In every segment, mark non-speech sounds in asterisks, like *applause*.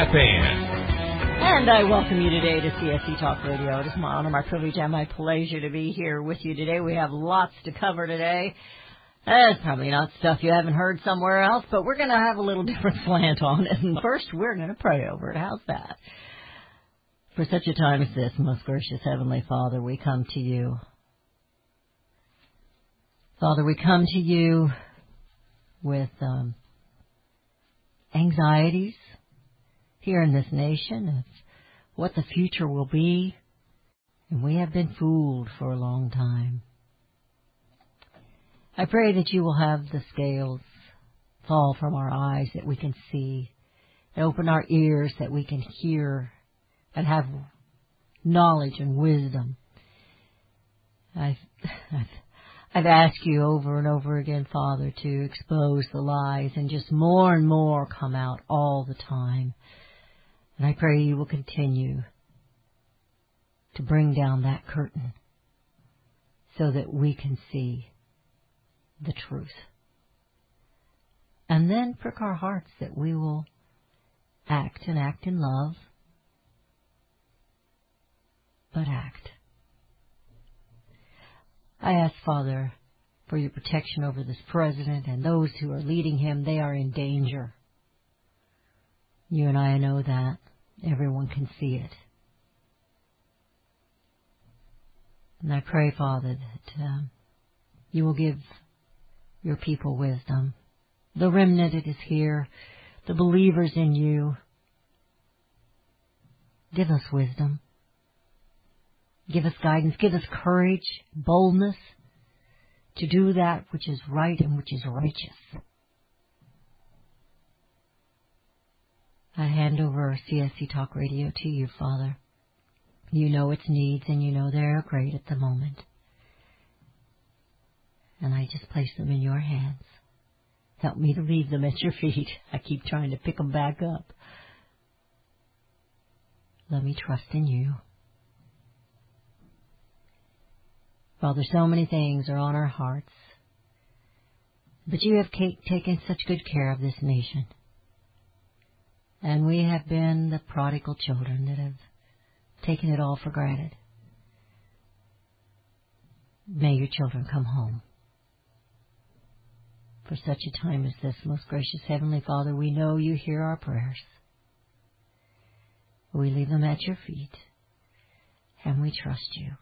And I welcome you today to CSC Talk Radio. It is my honor, my privilege, and my pleasure to be here with you today. We have lots to cover today. That's probably not stuff you haven't heard somewhere else, but we're going to have a little *laughs* different slant on it. And first, we're going to pray over it. How's that? For such a time as this, most gracious Heavenly Father, we come to you. Father, we come to you with um, anxieties here in this nation of what the future will be, and we have been fooled for a long time. I pray that you will have the scales fall from our eyes that we can see, and open our ears that we can hear, and have knowledge and wisdom. I've, I've, I've asked you over and over again, Father, to expose the lies and just more and more come out all the time. And I pray you will continue to bring down that curtain so that we can see the truth. And then prick our hearts that we will act and act in love, but act. I ask, Father, for your protection over this president and those who are leading him. They are in danger. You and I know that. Everyone can see it. And I pray, Father, that um, you will give your people wisdom. The remnant that is here, the believers in you. Give us wisdom. Give us guidance. Give us courage, boldness to do that which is right and which is righteous. I hand over CSC Talk Radio to you, Father. You know its needs and you know they're great at the moment. And I just place them in your hands. Help me to leave them at your feet. *laughs* I keep trying to pick them back up. Let me trust in you. Father, so many things are on our hearts. But you have taken such good care of this nation. And we have been the prodigal children that have taken it all for granted. May your children come home. For such a time as this, most gracious Heavenly Father, we know you hear our prayers. We leave them at your feet, and we trust you.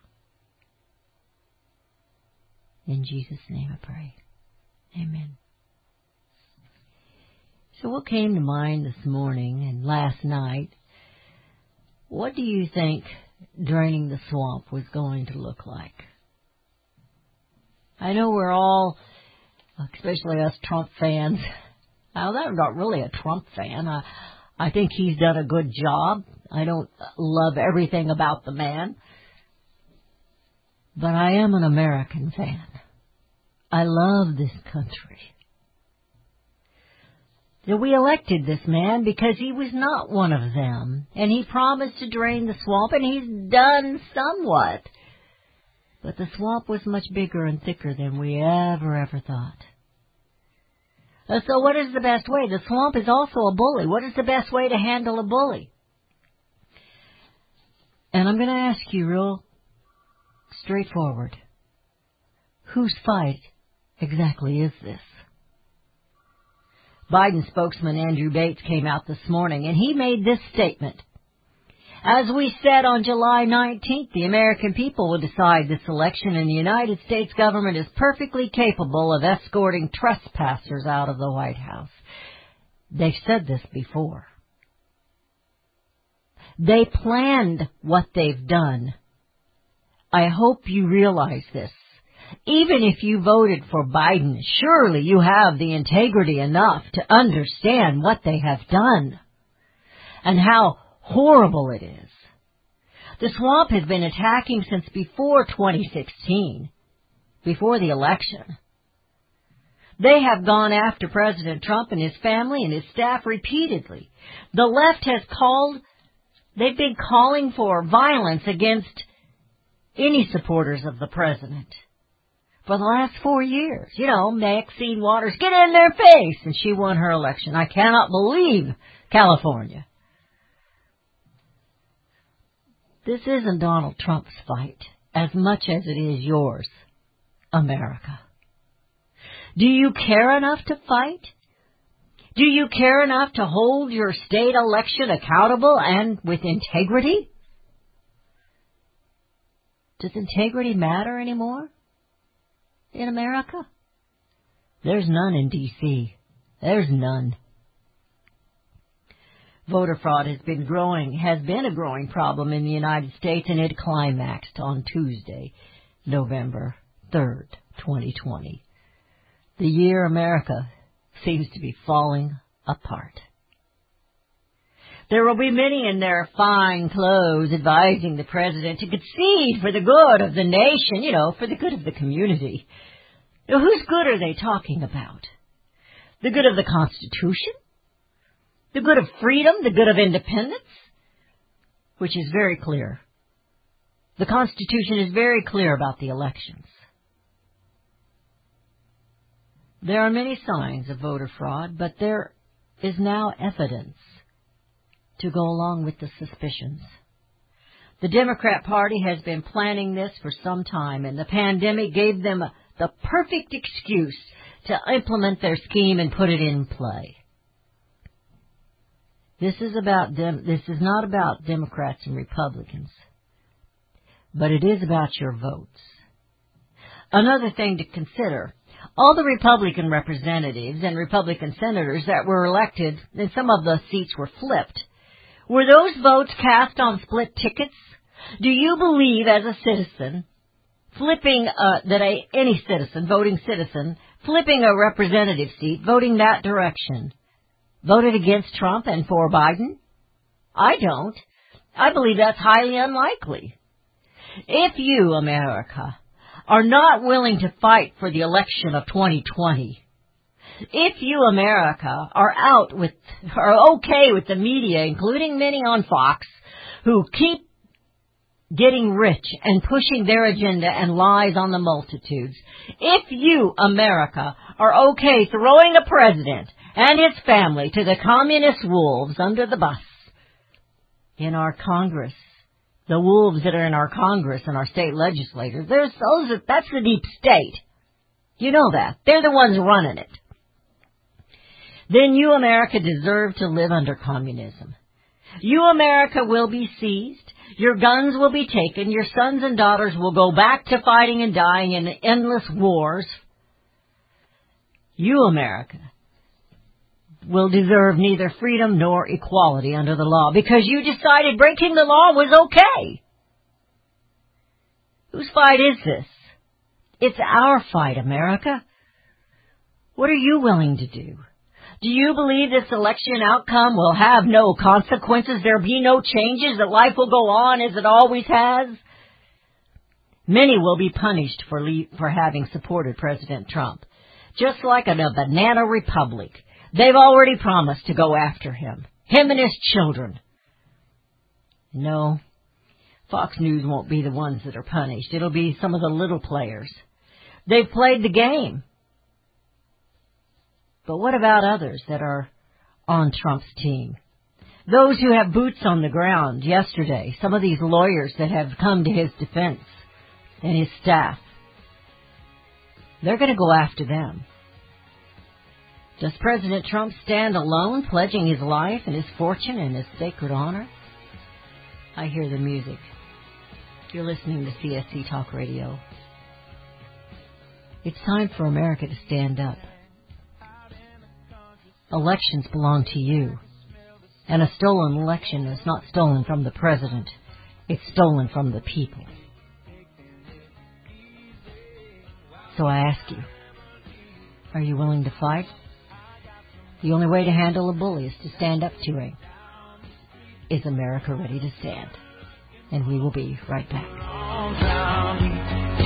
In Jesus' name I pray. Amen. So what came to mind this morning and last night? What do you think draining the swamp was going to look like? I know we're all, especially us Trump fans. *laughs* I'm not really a Trump fan. I, I think he's done a good job. I don't love everything about the man. But I am an American fan. I love this country. That we elected this man because he was not one of them, and he promised to drain the swamp, and he's done somewhat. But the swamp was much bigger and thicker than we ever, ever thought. Uh, So what is the best way? The swamp is also a bully. What is the best way to handle a bully? And I'm going to ask you real straightforward. Whose fight exactly is this? Biden spokesman Andrew Bates came out this morning and he made this statement. As we said on July 19th, the American people will decide this election and the United States government is perfectly capable of escorting trespassers out of the White House. They've said this before. They planned what they've done. I hope you realize this. Even if you voted for Biden, surely you have the integrity enough to understand what they have done and how horrible it is. The swamp has been attacking since before 2016, before the election. They have gone after President Trump and his family and his staff repeatedly. The left has called, they've been calling for violence against any supporters of the president for the last four years. You know, Maxine Waters, get in their face, and she won her election. I cannot believe California. This isn't Donald Trump's fight as much as it is yours, America. Do you care enough to fight? Do you care enough to hold your state election accountable and with integrity? Does integrity matter anymore in America? There's none in D.C. There's none. Voter fraud has been growing, has been a growing problem in the United States and it climaxed on Tuesday, November 3rd, 2020. The year America seems to be falling apart. There will be many in their fine clothes advising the president to concede for the good of the nation, you know, for the good of the community. Now, whose good are they talking about? The good of the Constitution? The good of freedom? The good of independence? Which is very clear. The Constitution is very clear about the elections. There are many signs of voter fraud, but there is now evidence to go along with the suspicions. The Democrat Party has been planning this for some time, and the pandemic gave them the perfect excuse to implement their scheme and put it in play. This is about dem- this is not about Democrats and Republicans, but it is about your votes. Another thing to consider all the Republican representatives and Republican senators that were elected, and some of the seats were flipped, were those votes cast on split tickets? Do you believe as a citizen, flipping, uh, that a, any citizen, voting citizen, flipping a representative seat, voting that direction, voted against Trump and for Biden? I don't. I believe that's highly unlikely. If you, America, are not willing to fight for the election of 2020, if you, America, are out with, are okay with the media, including many on Fox, who keep getting rich and pushing their agenda and lies on the multitudes, if you, America, are okay throwing a president and his family to the communist wolves under the bus in our Congress, the wolves that are in our Congress and our state legislators, there's those, that that's the deep state. You know that. They're the ones running it then you, America, deserve to live under communism. You, America, will be seized. Your guns will be taken. Your sons and daughters will go back to fighting and dying in endless wars. You, America, will deserve neither freedom nor equality under the law because you decided breaking the law was okay. Whose fight is this? It's our fight, America. What are you willing to do? Do you believe this election outcome will have no consequences? There'll be no changes, that life will go on as it always has? Many will be punished for, le- for having supported President Trump. Just like in a banana republic, they've already promised to go after him. Him and his children. No, Fox News won't be the ones that are punished. It'll be some of the little players. They've played the game. But what about others that are on Trump's team? Those who have boots on the ground yesterday, some of these lawyers that have come to his defense and his staff, they're going to go after them. Does President Trump stand alone, pledging his life and his fortune and his sacred honor? I hear the music. You're listening to CSC Talk Radio. It's time for America to stand up. Elections belong to you. And a stolen election is not stolen from the president. It's stolen from the people. So I ask you, are you willing to fight? The only way to handle a bully is to stand up to him. Is America ready to stand? And we will be right back.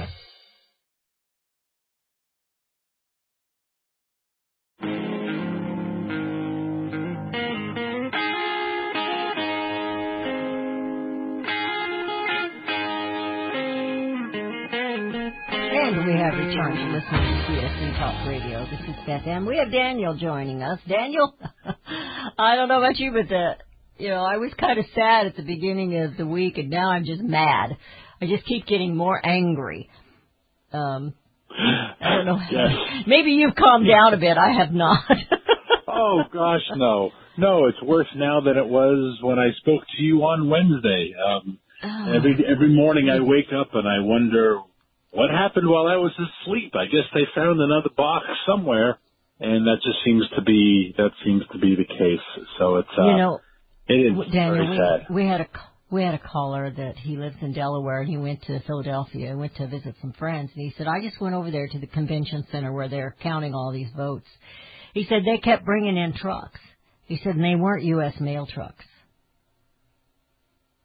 Talk Radio. This is Beth Ann. We have Daniel joining us. Daniel, *laughs* I don't know about you, but the, you know, I was kind of sad at the beginning of the week, and now I'm just mad. I just keep getting more angry. Um, I don't know. *laughs* Yes. *laughs* Maybe you've calmed down a bit. I have not. Oh gosh, no, no. It's worse now than it was when I spoke to you on Wednesday. Um, Oh. every every morning I wake up and I wonder what happened while I was asleep. I guess they found another box somewhere, and that just seems to be that seems to be the case. So it's uh, you know, it is Daniel, very sad. we, we had a c- we had a caller that he lives in Delaware and he went to Philadelphia and went to visit some friends and he said I just went over there to the convention center where they're counting all these votes. He said they kept bringing in trucks. He said and they weren't U.S. mail trucks.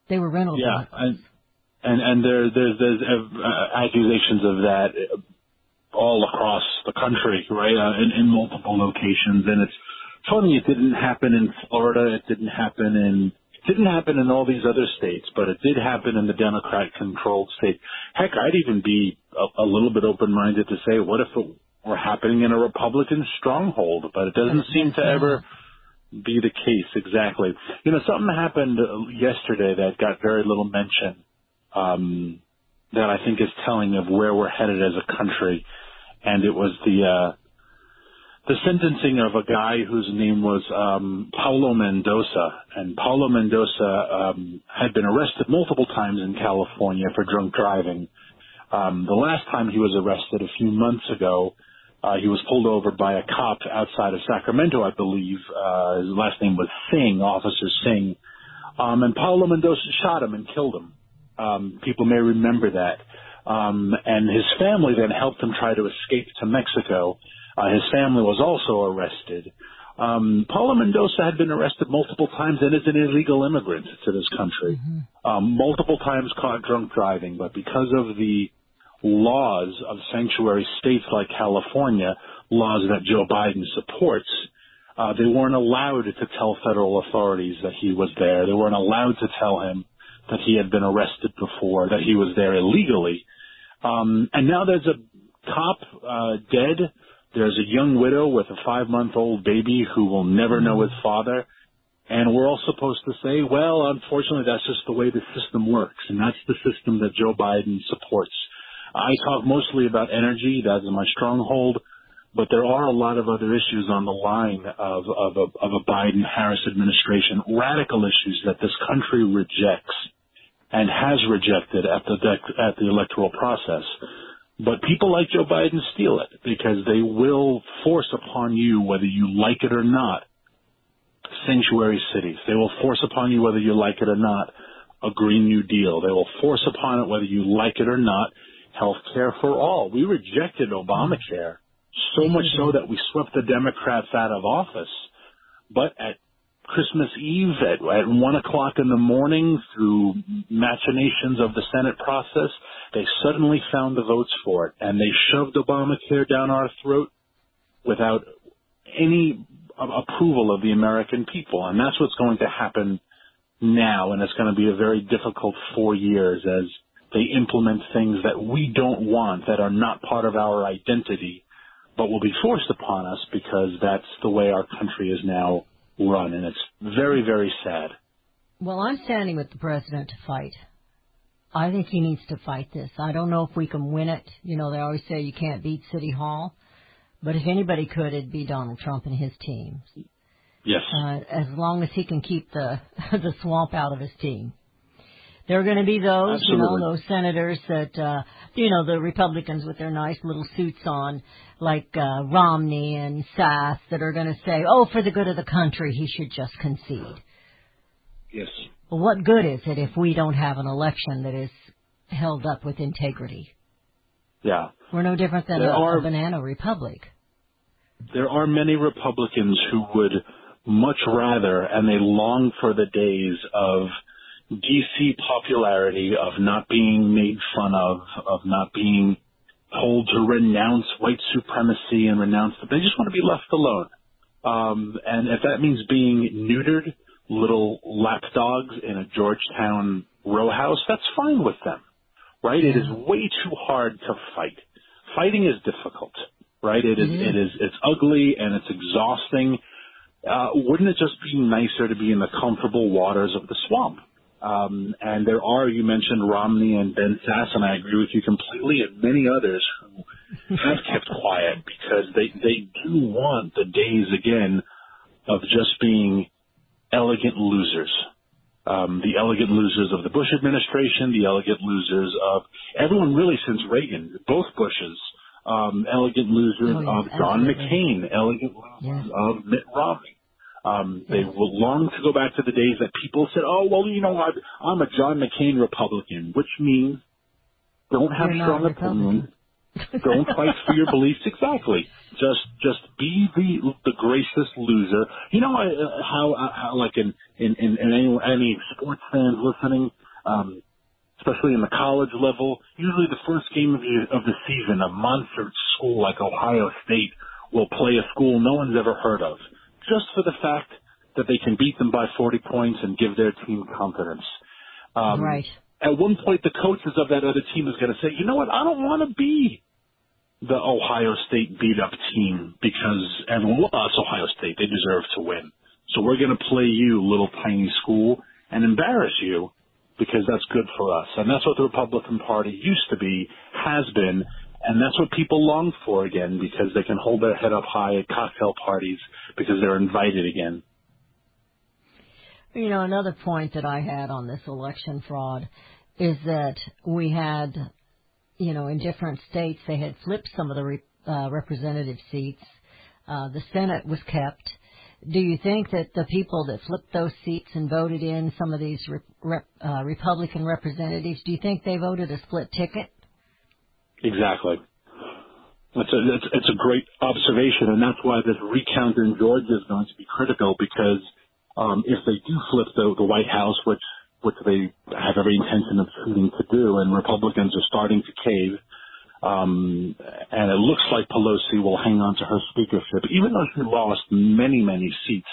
They were rental Yeah, trucks. And and there there's there's uh, accusations of that all across the country, right? Uh, in, in multiple locations, and it's funny. It didn't happen in Florida. It didn't happen in it didn't happen in all these other states, but it did happen in the Democrat-controlled state. Heck, I'd even be a, a little bit open-minded to say, what if it were happening in a Republican stronghold? But it doesn't seem to ever be the case exactly. You know, something happened uh, yesterday that got very little mention. Um, that I think is telling of where we're headed as a country, and it was the uh, the sentencing of a guy whose name was um, Paulo Mendoza, and Paulo Mendoza um, had been arrested multiple times in California for drunk driving. Um, the last time he was arrested a few months ago, uh, he was pulled over by a cop outside of Sacramento, I believe. Uh, his last name was Singh, Officer Singh. Um, and Paulo Mendoza shot him and killed him. Um, people may remember that. Um, and his family then helped him try to escape to Mexico. Uh, his family was also arrested. Um, Paulo Mendoza had been arrested multiple times and is an illegal immigrant to this country. Um, multiple times caught drunk driving, but because of the laws of sanctuary states like California, laws that Joe Biden supports, uh, they weren't allowed to tell federal authorities that he was there. They weren't allowed to tell him that he had been arrested before, that he was there illegally. Um, and now there's a cop uh, dead. There's a young widow with a five month old baby who will never know his father. And we're all supposed to say, well, unfortunately, that's just the way the system works. And that's the system that Joe Biden supports. I talk mostly about energy. That is my stronghold. But there are a lot of other issues on the line of, of, a, of a Biden Harris administration, radical issues that this country rejects and has rejected at the, at the electoral process. But people like Joe Biden steal it because they will force upon you, whether you like it or not, sanctuary cities. They will force upon you, whether you like it or not, a Green New Deal. They will force upon it, whether you like it or not, health care for all. We rejected Obamacare so much so that we swept the Democrats out of office. But at Christmas Eve at, at one o'clock in the morning through machinations of the Senate process, they suddenly found the votes for it and they shoved Obamacare down our throat without any approval of the American people. And that's what's going to happen now. And it's going to be a very difficult four years as they implement things that we don't want, that are not part of our identity, but will be forced upon us because that's the way our country is now run. And it's very, very sad. Well, I'm standing with the president to fight. I think he needs to fight this. I don't know if we can win it. You know, they always say you can't beat City Hall. But if anybody could, it'd be Donald Trump and his team. Yes. Uh, as long as he can keep the *laughs* the swamp out of his team. There are going to be those, you know, those senators that, uh, you know, the Republicans with their nice little suits on, like uh, Romney and Sasse, that are going to say, "Oh, for the good of the country, he should just concede." Yes. Well, what good is it if we don't have an election that is held up with integrity? Yeah. We're no different than a, are- a banana republic. There are many Republicans who would much rather, and they long for the days of DC popularity, of not being made fun of, of not being told to renounce white supremacy and renounce them. they just want to be left alone. Um, and if that means being neutered, little lapdogs in a Georgetown row house, that's fine with them, right? It is way too hard to fight. Fighting is difficult, right? It is, it is, it's ugly and it's exhausting. Uh, wouldn't it just be nicer to be in the comfortable waters of the swamp? Um, and there are, you mentioned Romney and Ben Sasse, and I agree with you completely, and many others who have kept quiet because they, they do want the days again of just being elegant losers. Um, the elegant losers of the Bush administration, the elegant losers of everyone really since Reagan, both Bushes, um, elegant losers Oh, yes, of John absolutely. McCain, elegant losers Yes. of Mitt Romney. Um, they will long to go back to the days that people said, "Oh, well, you know what? I'm a John McCain Republican," which means don't have You're strong opinions, don't fight for your beliefs *laughs* exactly. Just just be the the gracious loser. You know uh, how uh, how like in in in, in any, any sports fans listening, um, especially in the college level, usually the first game of the of the season, a monster school like Ohio State will play a school no one's ever heard of, just for the fact that they can beat them by 40 points and give their team confidence. Um, right. at one point the coaches of that other team is going to say, you know what, I don't want to be the Ohio State beat up team because everyone, well, it's Ohio State. They deserve to win. So we're going to play you, little tiny school, and embarrass you because that's good for us. And that's what the Republican Party used to be, has been, and that's what people long for again because they can hold their head up high at cocktail parties because they're invited again. You know, another point that I had on this election fraud is that we had, you know, in different states they had flipped some of the re- uh, representative seats. Uh, the Senate was kept. Do you think that the people that flipped those seats and voted in some of these re- rep, uh, Republican representatives, do you think they voted a split ticket? Exactly. It's a, it's, it's a great observation, and that's why this recount in Georgia is going to be critical because um, if they do flip the, the White House, which which they have every intention of shooting to do, and Republicans are starting to cave, um, and it looks like Pelosi will hang on to her speakership, even though she lost many, many seats.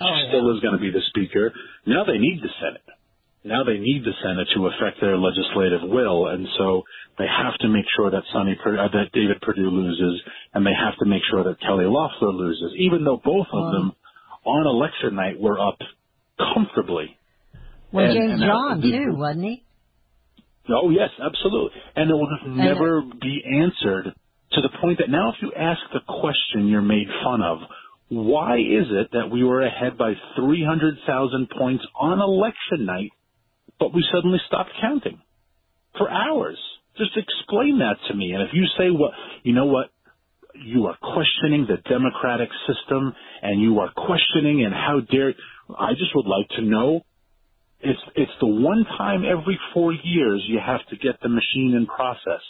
Oh, she yeah. still is going to be the speaker. Now they need the Senate. Now they need the Senate to affect their legislative will, and so they have to make sure that Sonny, uh, that David Perdue loses, and they have to make sure that Kelly Loeffler loses, even though both of them on election night were up comfortably. Well, And- James and John the- too, wasn't he? Oh yes, absolutely. And it will just never be answered to the point that now if you ask the question you're made fun of, why is it that we were ahead by 300,000 points on election night, but we suddenly stopped counting for hours? Just explain that to me. And if you say what, you know what, you are questioning the democratic system and you are questioning and how dare, I just would like to know it's it's the one time every four years you have to get the machine in process.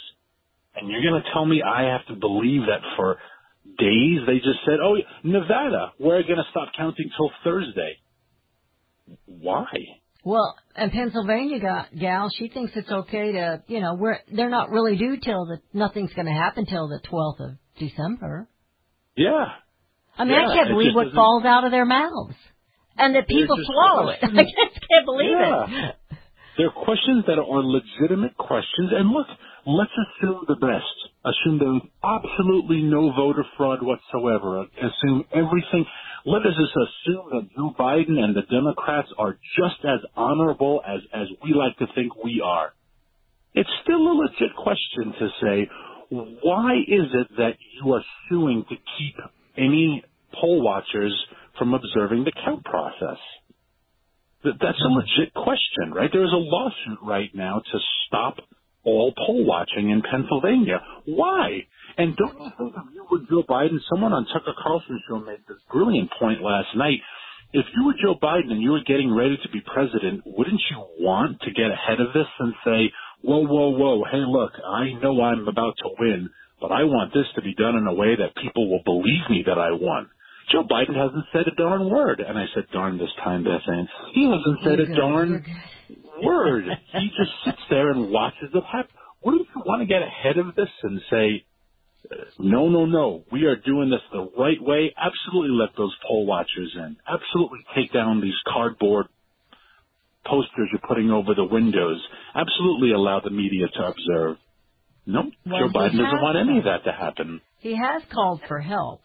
And you're going to tell me I have to believe that for days they just said, "Oh, Nevada, we're going to stop counting till Thursday." Why? Well, and Pennsylvania gal, gal, she thinks it's okay to, you know, we're they're not really due till the nothing's going to happen till the 12th of December. Yeah. I mean, Yeah, I can't believe what falls out of their mouths, and that people swallow it. *laughs* I just can't believe Yeah. it. There are questions that are legitimate questions. And look, let's assume the best. Assume there is absolutely no voter fraud whatsoever. Assume everything. Let us just assume that Joe Biden and the Democrats are just as honorable as, as we like to think we are. It's still a legit question to say, why is it that you are suing to keep any poll watchers from observing the count process? That's a legit question, right? There is a lawsuit right now to stop all poll watching in Pennsylvania. Why? And don't you think if you were Joe Biden, someone on Tucker Carlson's show made this brilliant point last night. If you were Joe Biden and you were getting ready to be president, wouldn't you want to get ahead of this and say, whoa, whoa, whoa, hey, look, I know I'm about to win, but I want this to be done in a way that people will believe me that I won. Joe Biden hasn't said a darn word. And I said darn this time, Beth Ann. He hasn't said You're a good, darn. Word. He just sits there and watches it happen. Wouldn't you want to get ahead of this and say, no, no, no, we are doing this the right way. Absolutely let those poll watchers in. Absolutely take down these cardboard posters you're putting over the windows. Absolutely allow the media to observe. No, Well, Joe Biden doesn't want any of that to happen. He has called for help.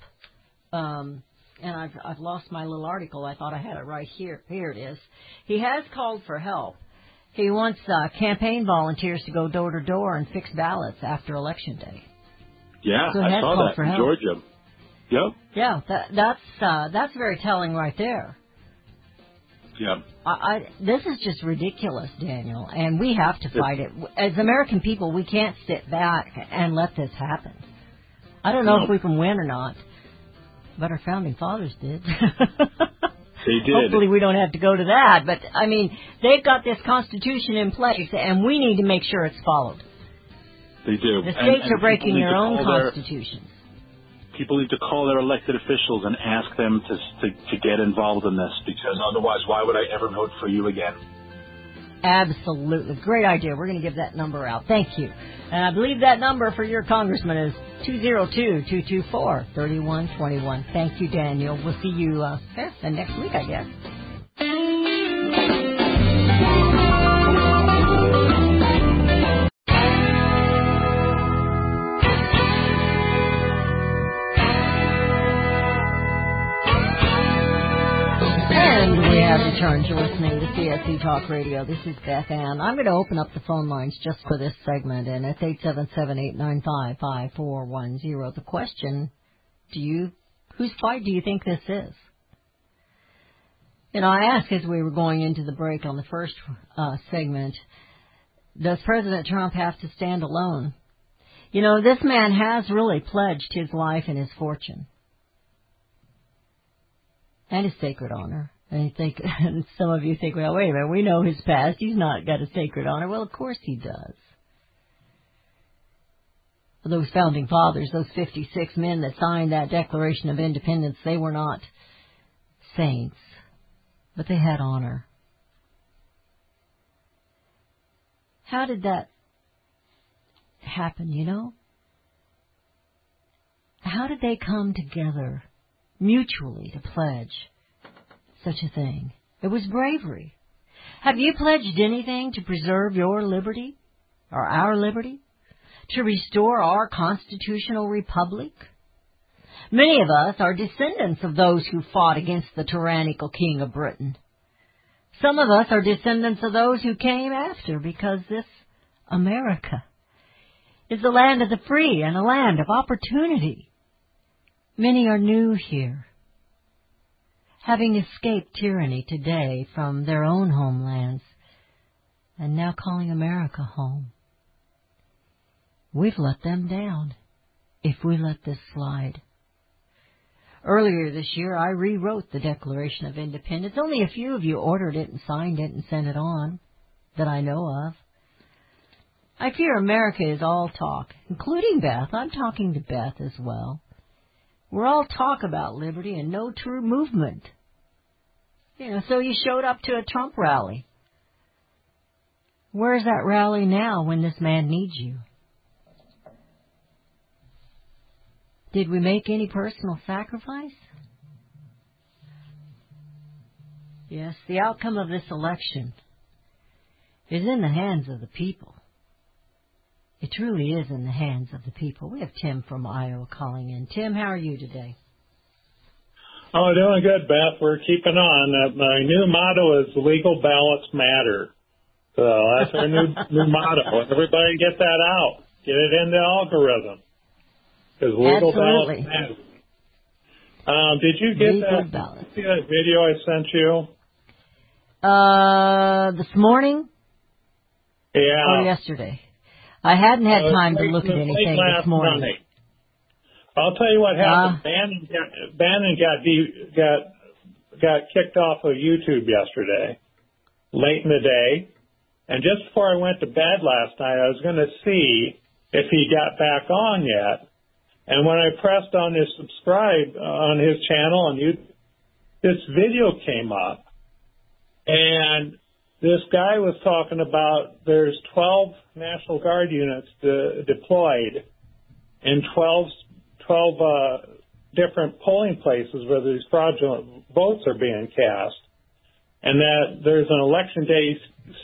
Um, and I've, I've lost my little article. I thought I had it right here. Here it is. He has called for help. He wants uh, campaign volunteers to go door to door and fix ballots after election day. Yeah, So I saw that for in help. Georgia. Yep. Yeah, that, that's uh, that's very telling right there. Yeah. I, I, this is just ridiculous, Daniel, and we have to fight it. As American people, we can't sit back and let this happen. I don't know No. if we can win or not, but our founding fathers did. *laughs* They did. Hopefully, we don't have to go to that. But I mean, they've got this Constitution in place, and we need to make sure it's followed. They do. The states and are breaking their own their- constitutions. people need to call their elected officials and ask them to, to to get involved in this because otherwise, why would I ever vote for you again? Absolutely. Great idea. We're going to give that number out. Thank you. And I believe that number for your congressman is 202-224-3121. Thank you, Daniel. We'll see you uh, eh, next week, I guess. Have returned. You're listening to CSC Talk Radio. This is Beth Ann. I'm going to open up the phone lines just for this segment, and it's 877-895-5410. The question, do you, whose fight do you think this is? You know, I asked as we were going into the break on the first uh, segment, does President Trump have to stand alone? You know, this man has really pledged his life and his fortune and his sacred honor. And you think, *laughs* and some of you think, well, wait a minute, we know his past. He's not got a sacred honor. Well, of course he does. Those founding fathers, those 56 men that signed that Declaration of Independence, they were not saints, but they had honor. How did that happen, you know? How did they come together mutually to pledge such a thing? It was bravery. Have you pledged anything to preserve your liberty or our liberty? To restore our constitutional republic? Many of us are descendants of those who fought against the tyrannical king of Britain. Some of us are descendants of those who came after because this America is the land of the free and a land of opportunity. Many are new here, having escaped tyranny today from their own homelands and now calling America home. We've let them down if we let this slide. Earlier this year, I rewrote the Declaration of Independence. Only a few of you ordered it and signed it and sent it on that I know of. I fear America is all talk, including Beth. I'm talking to Beth as well. We're all talk about liberty and no true movement. You know, so you showed up to a Trump rally. Where's that rally now when this man needs you? Did we make any personal sacrifice? Yes, the outcome of this election is in the hands of the people. It truly is in the hands of the people. We have Tim from Iowa calling in. Tim, how are you today? Oh, doing good, Beth. We're keeping on. Uh, my new motto is legal ballots matter. So that's our new *laughs* new motto. Everybody get that out. Get it in the algorithm. Because legal Absolutely. ballots matter. Um, did you get Legal that, ballots. see that video I sent you? Uh, this morning Yeah. or yesterday? I hadn't had Uh, time to look at anything this morning. I'll tell you what happened. Ah. Bannon got Bannon got de- got got kicked off of YouTube yesterday, late in the day, and just before I went to bed last night, I was going to see if he got back on yet. And when I pressed on his subscribe uh, on his channel on YouTube, this video came up, and this guy was talking about there's 12 National Guard units de- deployed in 12, 12 uh, different polling places where these fraudulent votes are being cast, and that there's an election day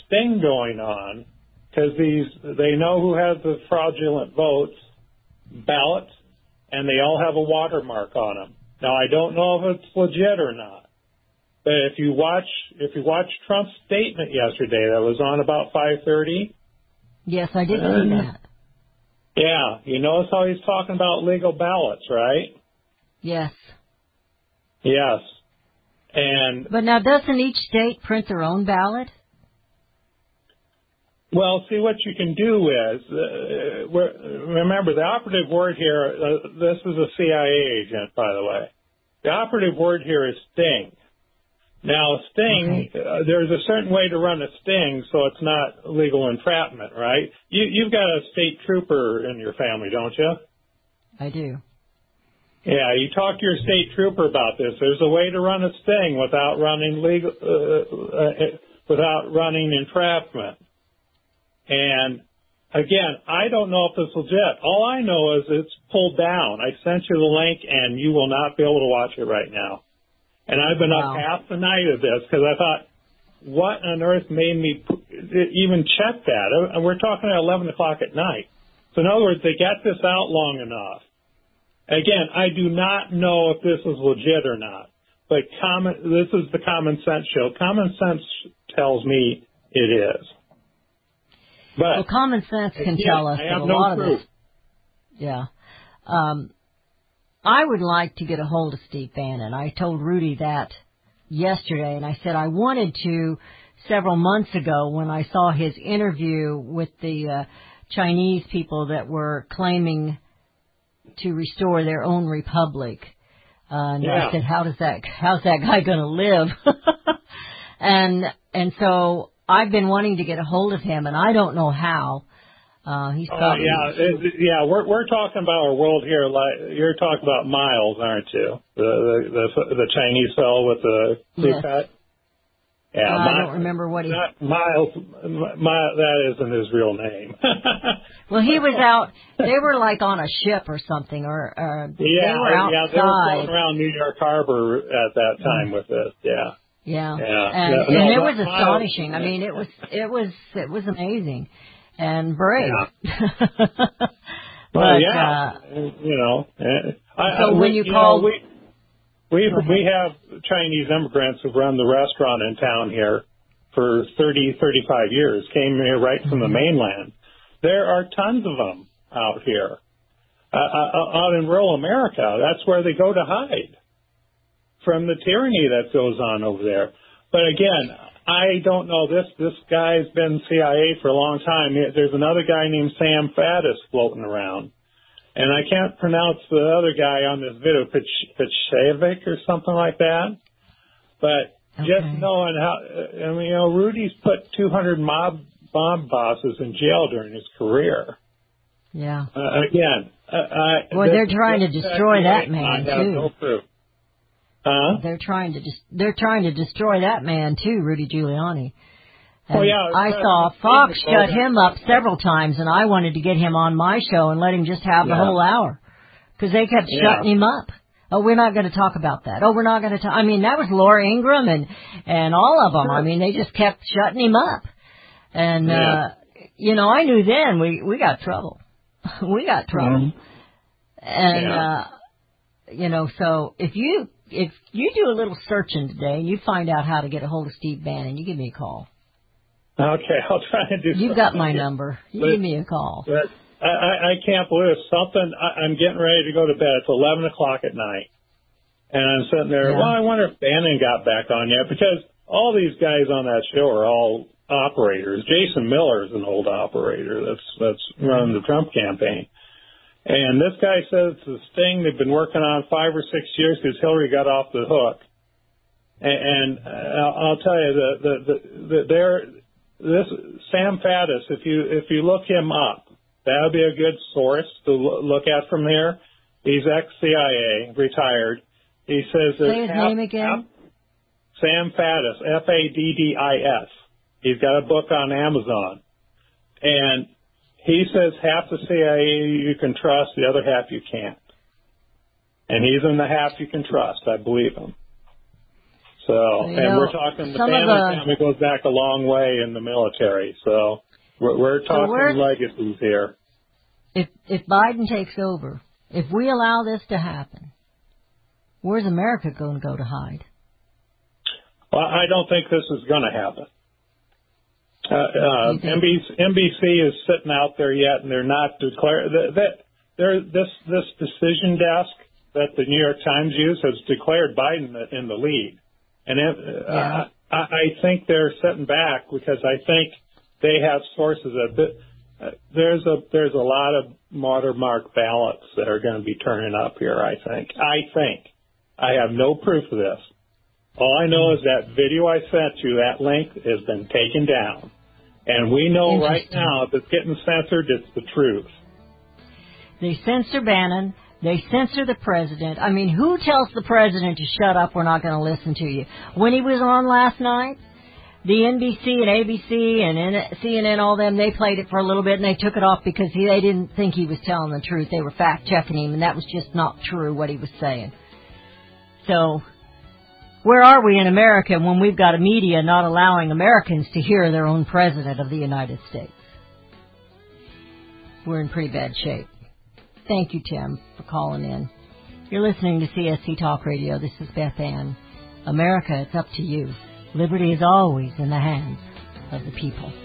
sting going on because these they know who has the fraudulent votes, ballots, and they all have a watermark on them. Now I don't know if it's legit or not. But if you watch if you watch Trump's statement yesterday that was on about 5:30, Yes, I did see Uh, that. yeah, you notice how he's talking about legal ballots, right? Yes. Yes. And But now doesn't each state print their own ballot? well, see what you can do is uh, remember the operative word here. Uh, this is a CIA agent, by the way. The operative word here is sting. Now, sting. Uh, there's a certain way to run a sting, so it's not legal entrapment, right? You, you've got a state trooper in your family, don't you? I do. Yeah, you talk to your state trooper about this. There's a way to run a sting without running legal, uh, uh, without running entrapment. And again, I don't know if it's legit. All I know is it's pulled down. I sent you the link, and you will not be able to watch it right now. And I've been Wow. up half the night of this because I thought, what on earth made me even check that? And we're talking at 11 o'clock at night. So in other words, they got this out long enough. Again, I do not know if this is legit or not. but common. This is the common sense show. Common sense tells me it is. But Well, common sense can tell us I have a no lot of this. Yeah. Um, I would like to get a hold of Steve Bannon. I told Rudy that yesterday, and I said I wanted to several months ago when I saw his interview with the uh, Chinese people that were claiming to restore their own republic. Uh, and Yeah. I said, "How does that? How's that guy going to live?" *laughs* and and so I've been wanting to get a hold of him, and I don't know how. Uh, he's probably yeah, it, yeah. We're we're talking about our world here. Like you're talking about Miles, aren't you? The the the, the Chinese fellow with the Yes. cut. Yeah, Uh, I don't remember what he- Not Miles. My, that isn't his real name. *laughs* Well, he was out. They were like on a ship or something, or, or yeah, they were outside. yeah. They were floating around New York Harbor at that time with this. Yeah. Yeah, Yeah. and, Yeah, and no, it was but Miles- astonishing. I mean, it was it was it was amazing and brave. *laughs* but Well, yeah, uh, you know. uh, I, So I- when we- you know, call- we we we have Chinese immigrants who run the restaurant in town here for 30, 35 years. Came here right from the Mm-hmm. mainland. There are tons of them out here, uh, uh, out in rural America. That's where they go to hide from the tyranny that goes on over there. But again, I don't know this. This guy's been CIA for a long time. There's another guy named Sam Faddis floating around. And I can't pronounce the other guy on this video, Pich- Pichevic or something like that. But just knowing how, I mean, you know, Rudy's put 200 mob mob bosses in jail during his career. yeah. Uh, again, uh, I, Well, they're trying to destroy that I man, too. No proof. Huh? They're trying to just they're trying to destroy that man too, Rudy Giuliani. And Oh, yeah, I President saw Fox shut him- up several times, and I wanted to get him on my show and let him just have the whole hour because they kept Yeah. shutting him up. Oh, we're not going to talk about that. Oh, we're not going to talk. I mean, that was Laura Ingraham and and all of them. I mean, they just kept shutting him up. And Yeah. uh you know, I knew then we we got trouble. *laughs* we got trouble. And Yeah. uh you know, so if you if you do a little searching today and you find out how to get a hold of Steve Bannon, you give me a call. Okay, I'll try to do. You've got my number. You But- give me a call. But I, I, I can't believe something. I, I'm getting ready to go to bed. It's 11 o'clock at night, and I'm sitting there. Yeah. Well, I wonder if Bannon got back on yet because all these guys on that show are all operators. Jason Miller is an old operator that's that's running the Trump campaign. And this guy says it's this thing they've been working on five or six years because Hillary got off the hook. And, and uh, I'll tell you, the, the, the, the, there, this Sam Faddis, if you if you look him up, that would be a good source to look at from here. He's ex CIA, retired. He says Say his half- name again. half- Sam Faddis, F A D D I S. He's got a book on Amazon, and he says half the CIA you can trust, the other half you can't. And he's in the half you can trust. I believe him. So, You and know, we're talking the family the- family goes back a long way in the military. So we're, we're talking where's- legacies here. If if Biden takes over, if we allow this to happen, where's America going to go to hide? Well, I don't think this is going to happen. Uh, uh, NBC, NBC is sitting out there yet, and they're not declared that, that this this decision desk that the New York Times used has declared Biden in the lead, and it, Yeah. uh, I, I think they're sitting back because I think they have sources of bit. Uh, there's a there's a lot of watermark ballots that are going to be turning up here. I think. I think. I have no proof of this. All I know is that video I sent you, that link has been taken down. And we know right now if it's getting censored, it's the truth. They censor Bannon. They censor the president. I mean, who tells the president to shut up? We're not going to listen to you. When he was on last night, the NBC and ABC and CNN, all them, they played it for a little bit and they took it off because he, they didn't think he was telling the truth. They were fact checking him, and that was just not true what he was saying. So, where are we in America when we've got a media not allowing Americans to hear their own president of the United States? We're in pretty bad shape. Thank you, Tim, for calling in. You're listening to CSC Talk Radio. This is Beth Ann. America, it's up to you. Liberty is always in the hands of the people.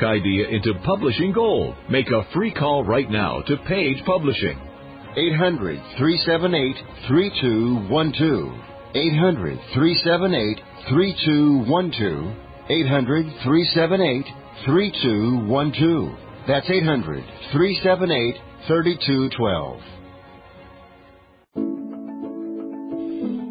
book idea into publishing gold. Make a free call right now to Page Publishing. 800 378 3212. 800 378 3212. 800 378 3212. That's 800 378 3212.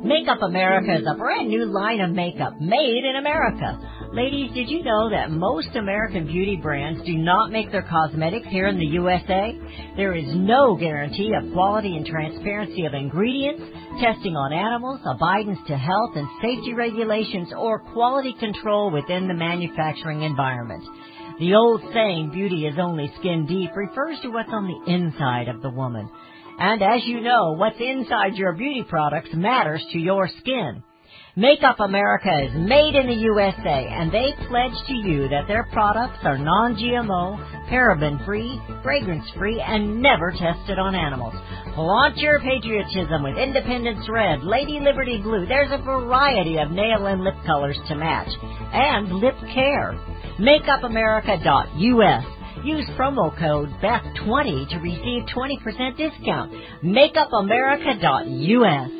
Makeup America is a brand new line of makeup made in America. Ladies, did you know that most American beauty brands do not make their cosmetics here in the USA? There is no guarantee of quality and transparency of ingredients, testing on animals, abidance to health and safety regulations, or quality control within the manufacturing environment. The old saying, beauty is only skin deep, refers to what's on the inside of the woman. And as you know, what's inside your beauty products matters to your skin. Makeup America is made in the USA, and they pledge to you that their products are non-GMO, paraben-free, fragrance-free, and never tested on animals. Flaunt your patriotism with Independence Red, Lady Liberty Blue. There's a variety of nail and lip colors to match. And lip care. MakeupAmerica.us. Use promo code BETH20 to receive 20% discount. MakeupAmerica.us.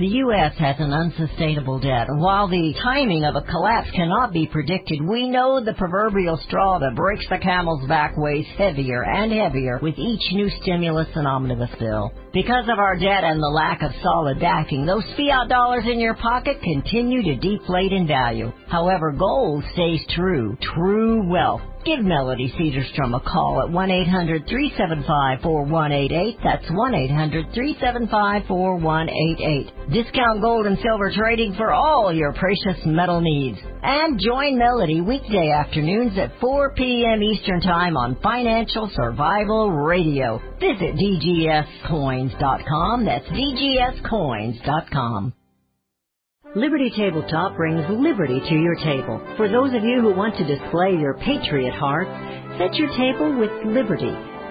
The U.S. has an unsustainable debt. While the timing of a collapse cannot be predicted, we know the proverbial straw that breaks the camel's back weighs heavier and heavier with each new stimulus and omnibus bill. Because of our debt and the lack of solid backing, those fiat dollars in your pocket continue to deflate in value. However, gold stays true. True wealth. Give Melody Cedarstrom a call at 1-800-375-4188. That's 1-800-375-4188. Discount gold and silver trading for all your precious metal needs. And join Melody weekday afternoons at 4 p.m. Eastern Time on Financial Survival Radio. Visit dgscoins.com. That's dgscoins.com. Liberty Tabletop brings liberty to your table. For those of you who want to display your patriot heart, set your table with Liberty,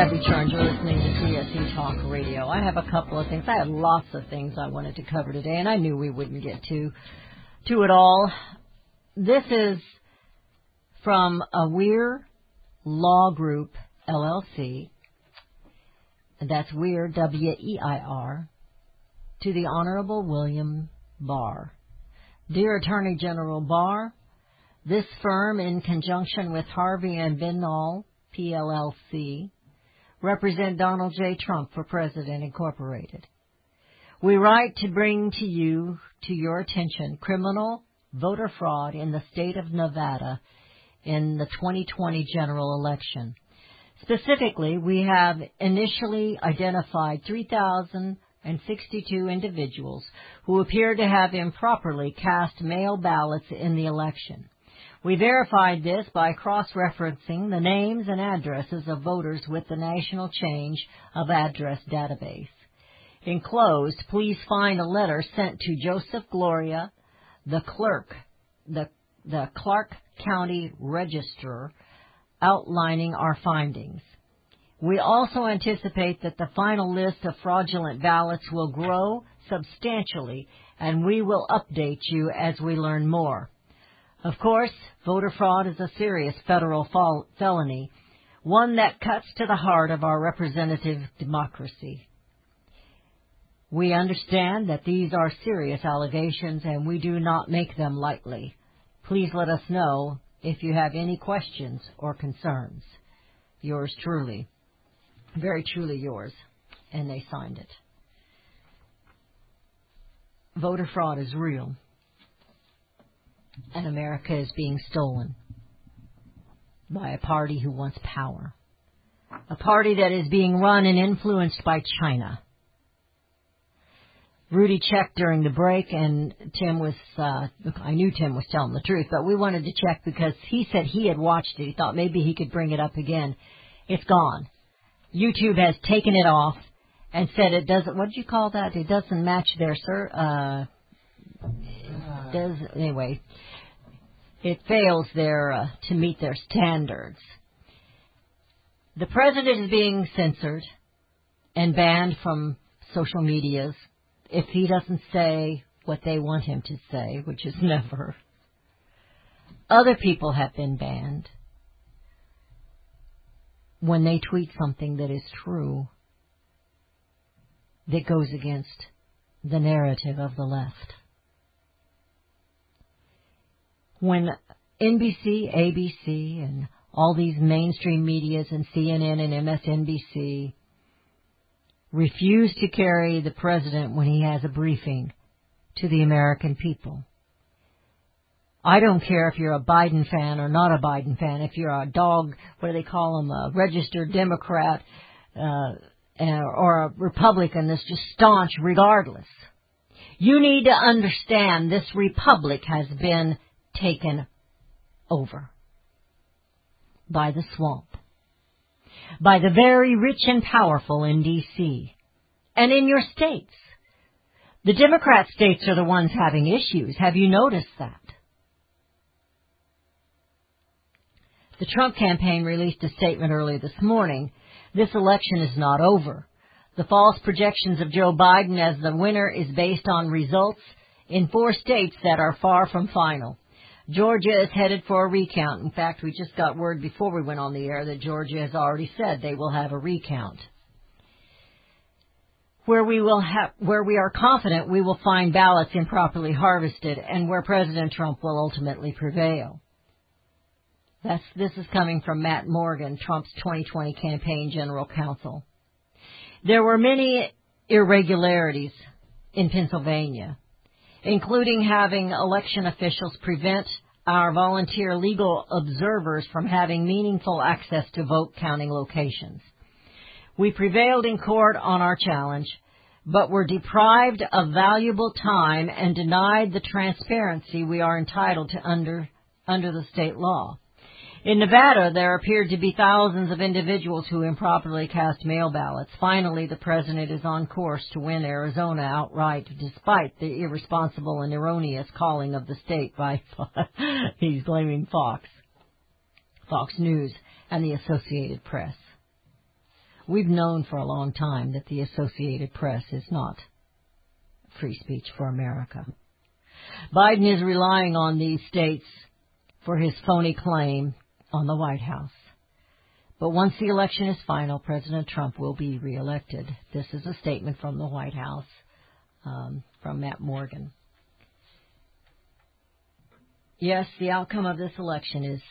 Debbie Churn. You're listening to CSC Talk Radio. I have a couple of things. I had lots of things I wanted to cover today, and I knew we wouldn't get to to it all. This is from a Weir Law Group LLC. That's Weir W E I R to the Honorable William Barr. Dear Attorney General Barr, this firm, in conjunction with Harvey and Binnall PLLC, represent Donald J. Trump for President Incorporated. We write to bring to you, to your attention, criminal voter fraud in the state of Nevada in the 2020 general election. Specifically, we have initially identified 3,062 individuals who appear to have improperly cast mail ballots in the election. We verified this by cross-referencing the names and addresses of voters with the National Change of Address database. Enclosed, please find a letter sent to Joseph Gloria, the clerk, the, the Clark County Registrar, outlining our findings. We also anticipate that the final list of fraudulent ballots will grow substantially and we will update you as we learn more. Of course, voter fraud is a serious federal fel- felony, one that cuts to the heart of our representative democracy. We understand that these are serious allegations and we do not make them lightly. Please let us know if you have any questions or concerns. Yours truly. Very truly yours. And they signed it. Voter fraud is real. And America is being stolen by a party who wants power. A party that is being run and influenced by China. Rudy checked during the break, and Tim was, uh, I knew Tim was telling the truth, but we wanted to check because he said he had watched it. He thought maybe he could bring it up again. It's gone. YouTube has taken it off and said it doesn't, what did you call that? It doesn't match their, sir, uh, does, anyway, it fails their, uh, to meet their standards. The president is being censored and banned from social medias if he doesn't say what they want him to say, which is *laughs* never. Other people have been banned when they tweet something that is true that goes against the narrative of the left. When NBC, ABC, and all these mainstream medias and CNN and MSNBC refuse to carry the president when he has a briefing to the American people. I don't care if you're a Biden fan or not a Biden fan, if you're a dog, what do they call them, a registered Democrat, uh, or a Republican that's just staunch regardless. You need to understand this republic has been taken over by the swamp by the very rich and powerful in D.C. and in your states. The Democrat states are the ones having issues. Have you noticed that? The Trump campaign released a statement early this morning. This election is not over. The false projections of Joe Biden as the winner is based on results in four states that are far from final. Georgia is headed for a recount. In fact, we just got word before we went on the air that Georgia has already said they will have a recount. Where we will have, where we are confident we will find ballots improperly harvested and where President Trump will ultimately prevail. That's, this is coming from Matt Morgan, Trump's 2020 campaign general counsel. There were many irregularities in Pennsylvania including having election officials prevent our volunteer legal observers from having meaningful access to vote counting locations. We prevailed in court on our challenge, but were deprived of valuable time and denied the transparency we are entitled to under, under the state law. In Nevada, there appeared to be thousands of individuals who improperly cast mail ballots. Finally, the president is on course to win Arizona outright, despite the irresponsible and erroneous calling of the state by, *laughs* he's blaming Fox, Fox News, and the Associated Press. We've known for a long time that the Associated Press is not free speech for America. Biden is relying on these states for his phony claim on the White House. But once the election is final, President Trump will be reelected. This is a statement from the White House um, from Matt Morgan. Yes, the outcome of this election is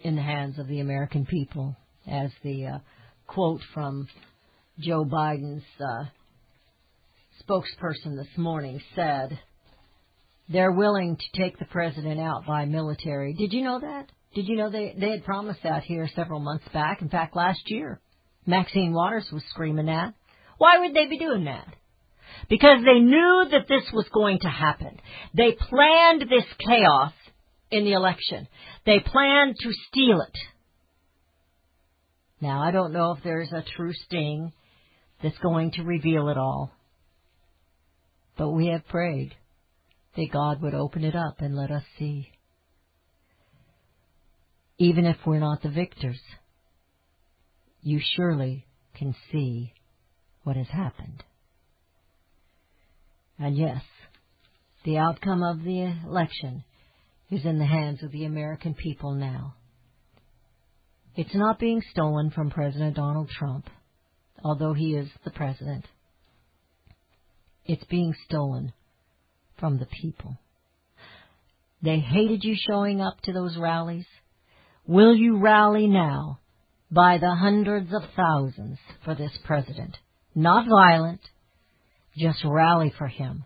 in the hands of the American people, as the uh, quote from Joe Biden's uh, spokesperson this morning said. They're willing to take the president out by military. Did you know that? Did you know they they had promised that here several months back? In fact, last year, Maxine Waters was screaming that. Why would they be doing that? Because they knew that this was going to happen. They planned this chaos in the election. They planned to steal it. Now, I don't know if there's a true sting that's going to reveal it all. But we have prayed that God would open it up and let us see. Even if we're not the victors, you surely can see what has happened. And yes, the outcome of the election is in the hands of the American people now. It's not being stolen from President Donald Trump, although he is the president. It's being stolen from the people. They hated you showing up to those rallies. Will you rally now by the hundreds of thousands for this president? Not violent, just rally for him.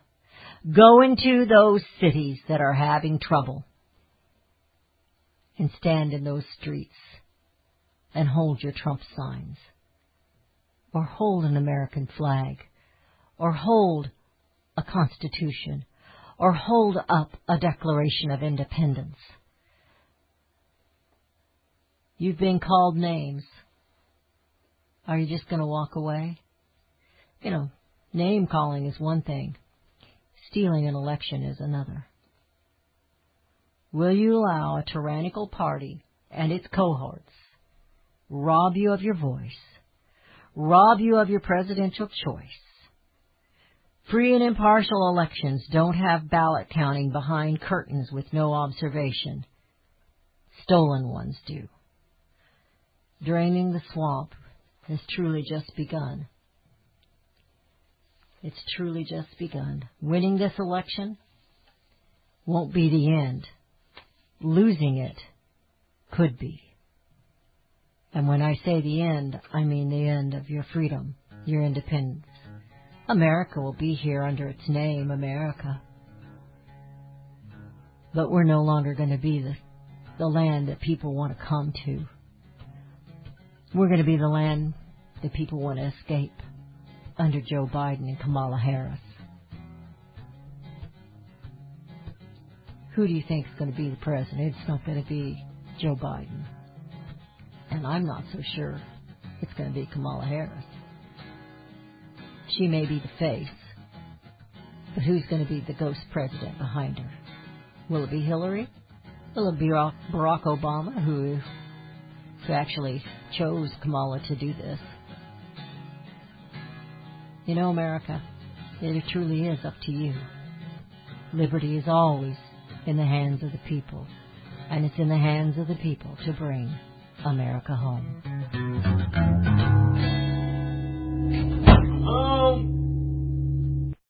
Go into those cities that are having trouble and stand in those streets and hold your Trump signs or hold an American flag or hold a constitution or hold up a Declaration of Independence. You've been called names. Are you just going to walk away? You know, name calling is one thing. Stealing an election is another. Will you allow a tyrannical party and its cohorts rob you of your voice, rob you of your presidential choice? Free and impartial elections don't have ballot counting behind curtains with no observation. Stolen ones do. Draining the swamp has truly just begun. It's truly just begun. Winning this election won't be the end. Losing it could be. And when I say the end, I mean the end of your freedom, your independence. America will be here under its name, America. But we're no longer going to be the, the land that people want to come to. We're going to be the land that people want to escape under Joe Biden and Kamala Harris. Who do you think is going to be the president? It's not going to be Joe Biden. And I'm not so sure it's going to be Kamala Harris. She may be the face, but who's going to be the ghost president behind her? Will it be Hillary? Will it be Barack Obama, who, who actually chose Kamala to do this? You know, America, it truly is up to you. Liberty is always in the hands of the people, and it's in the hands of the people to bring America home.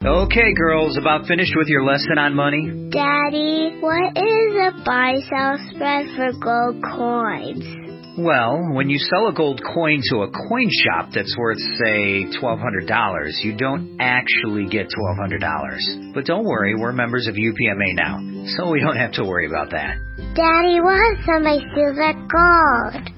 Okay, girls, about finished with your lesson on money? Daddy, what is a buy sell spread for gold coins? Well, when you sell a gold coin to a coin shop that's worth, say, $1,200, you don't actually get $1,200. But don't worry, we're members of UPMA now, so we don't have to worry about that. Daddy, what if somebody steals that gold?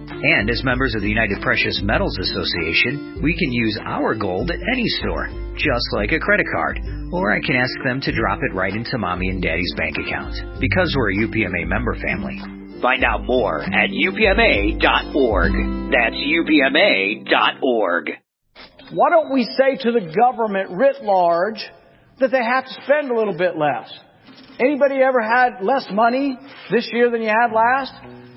And as members of the United Precious Metals Association, we can use our gold at any store, just like a credit card. Or I can ask them to drop it right into mommy and daddy's bank account, because we're a UPMA member family. Find out more at upma.org. That's upma.org. Why don't we say to the government writ large that they have to spend a little bit less? Anybody ever had less money this year than you had last?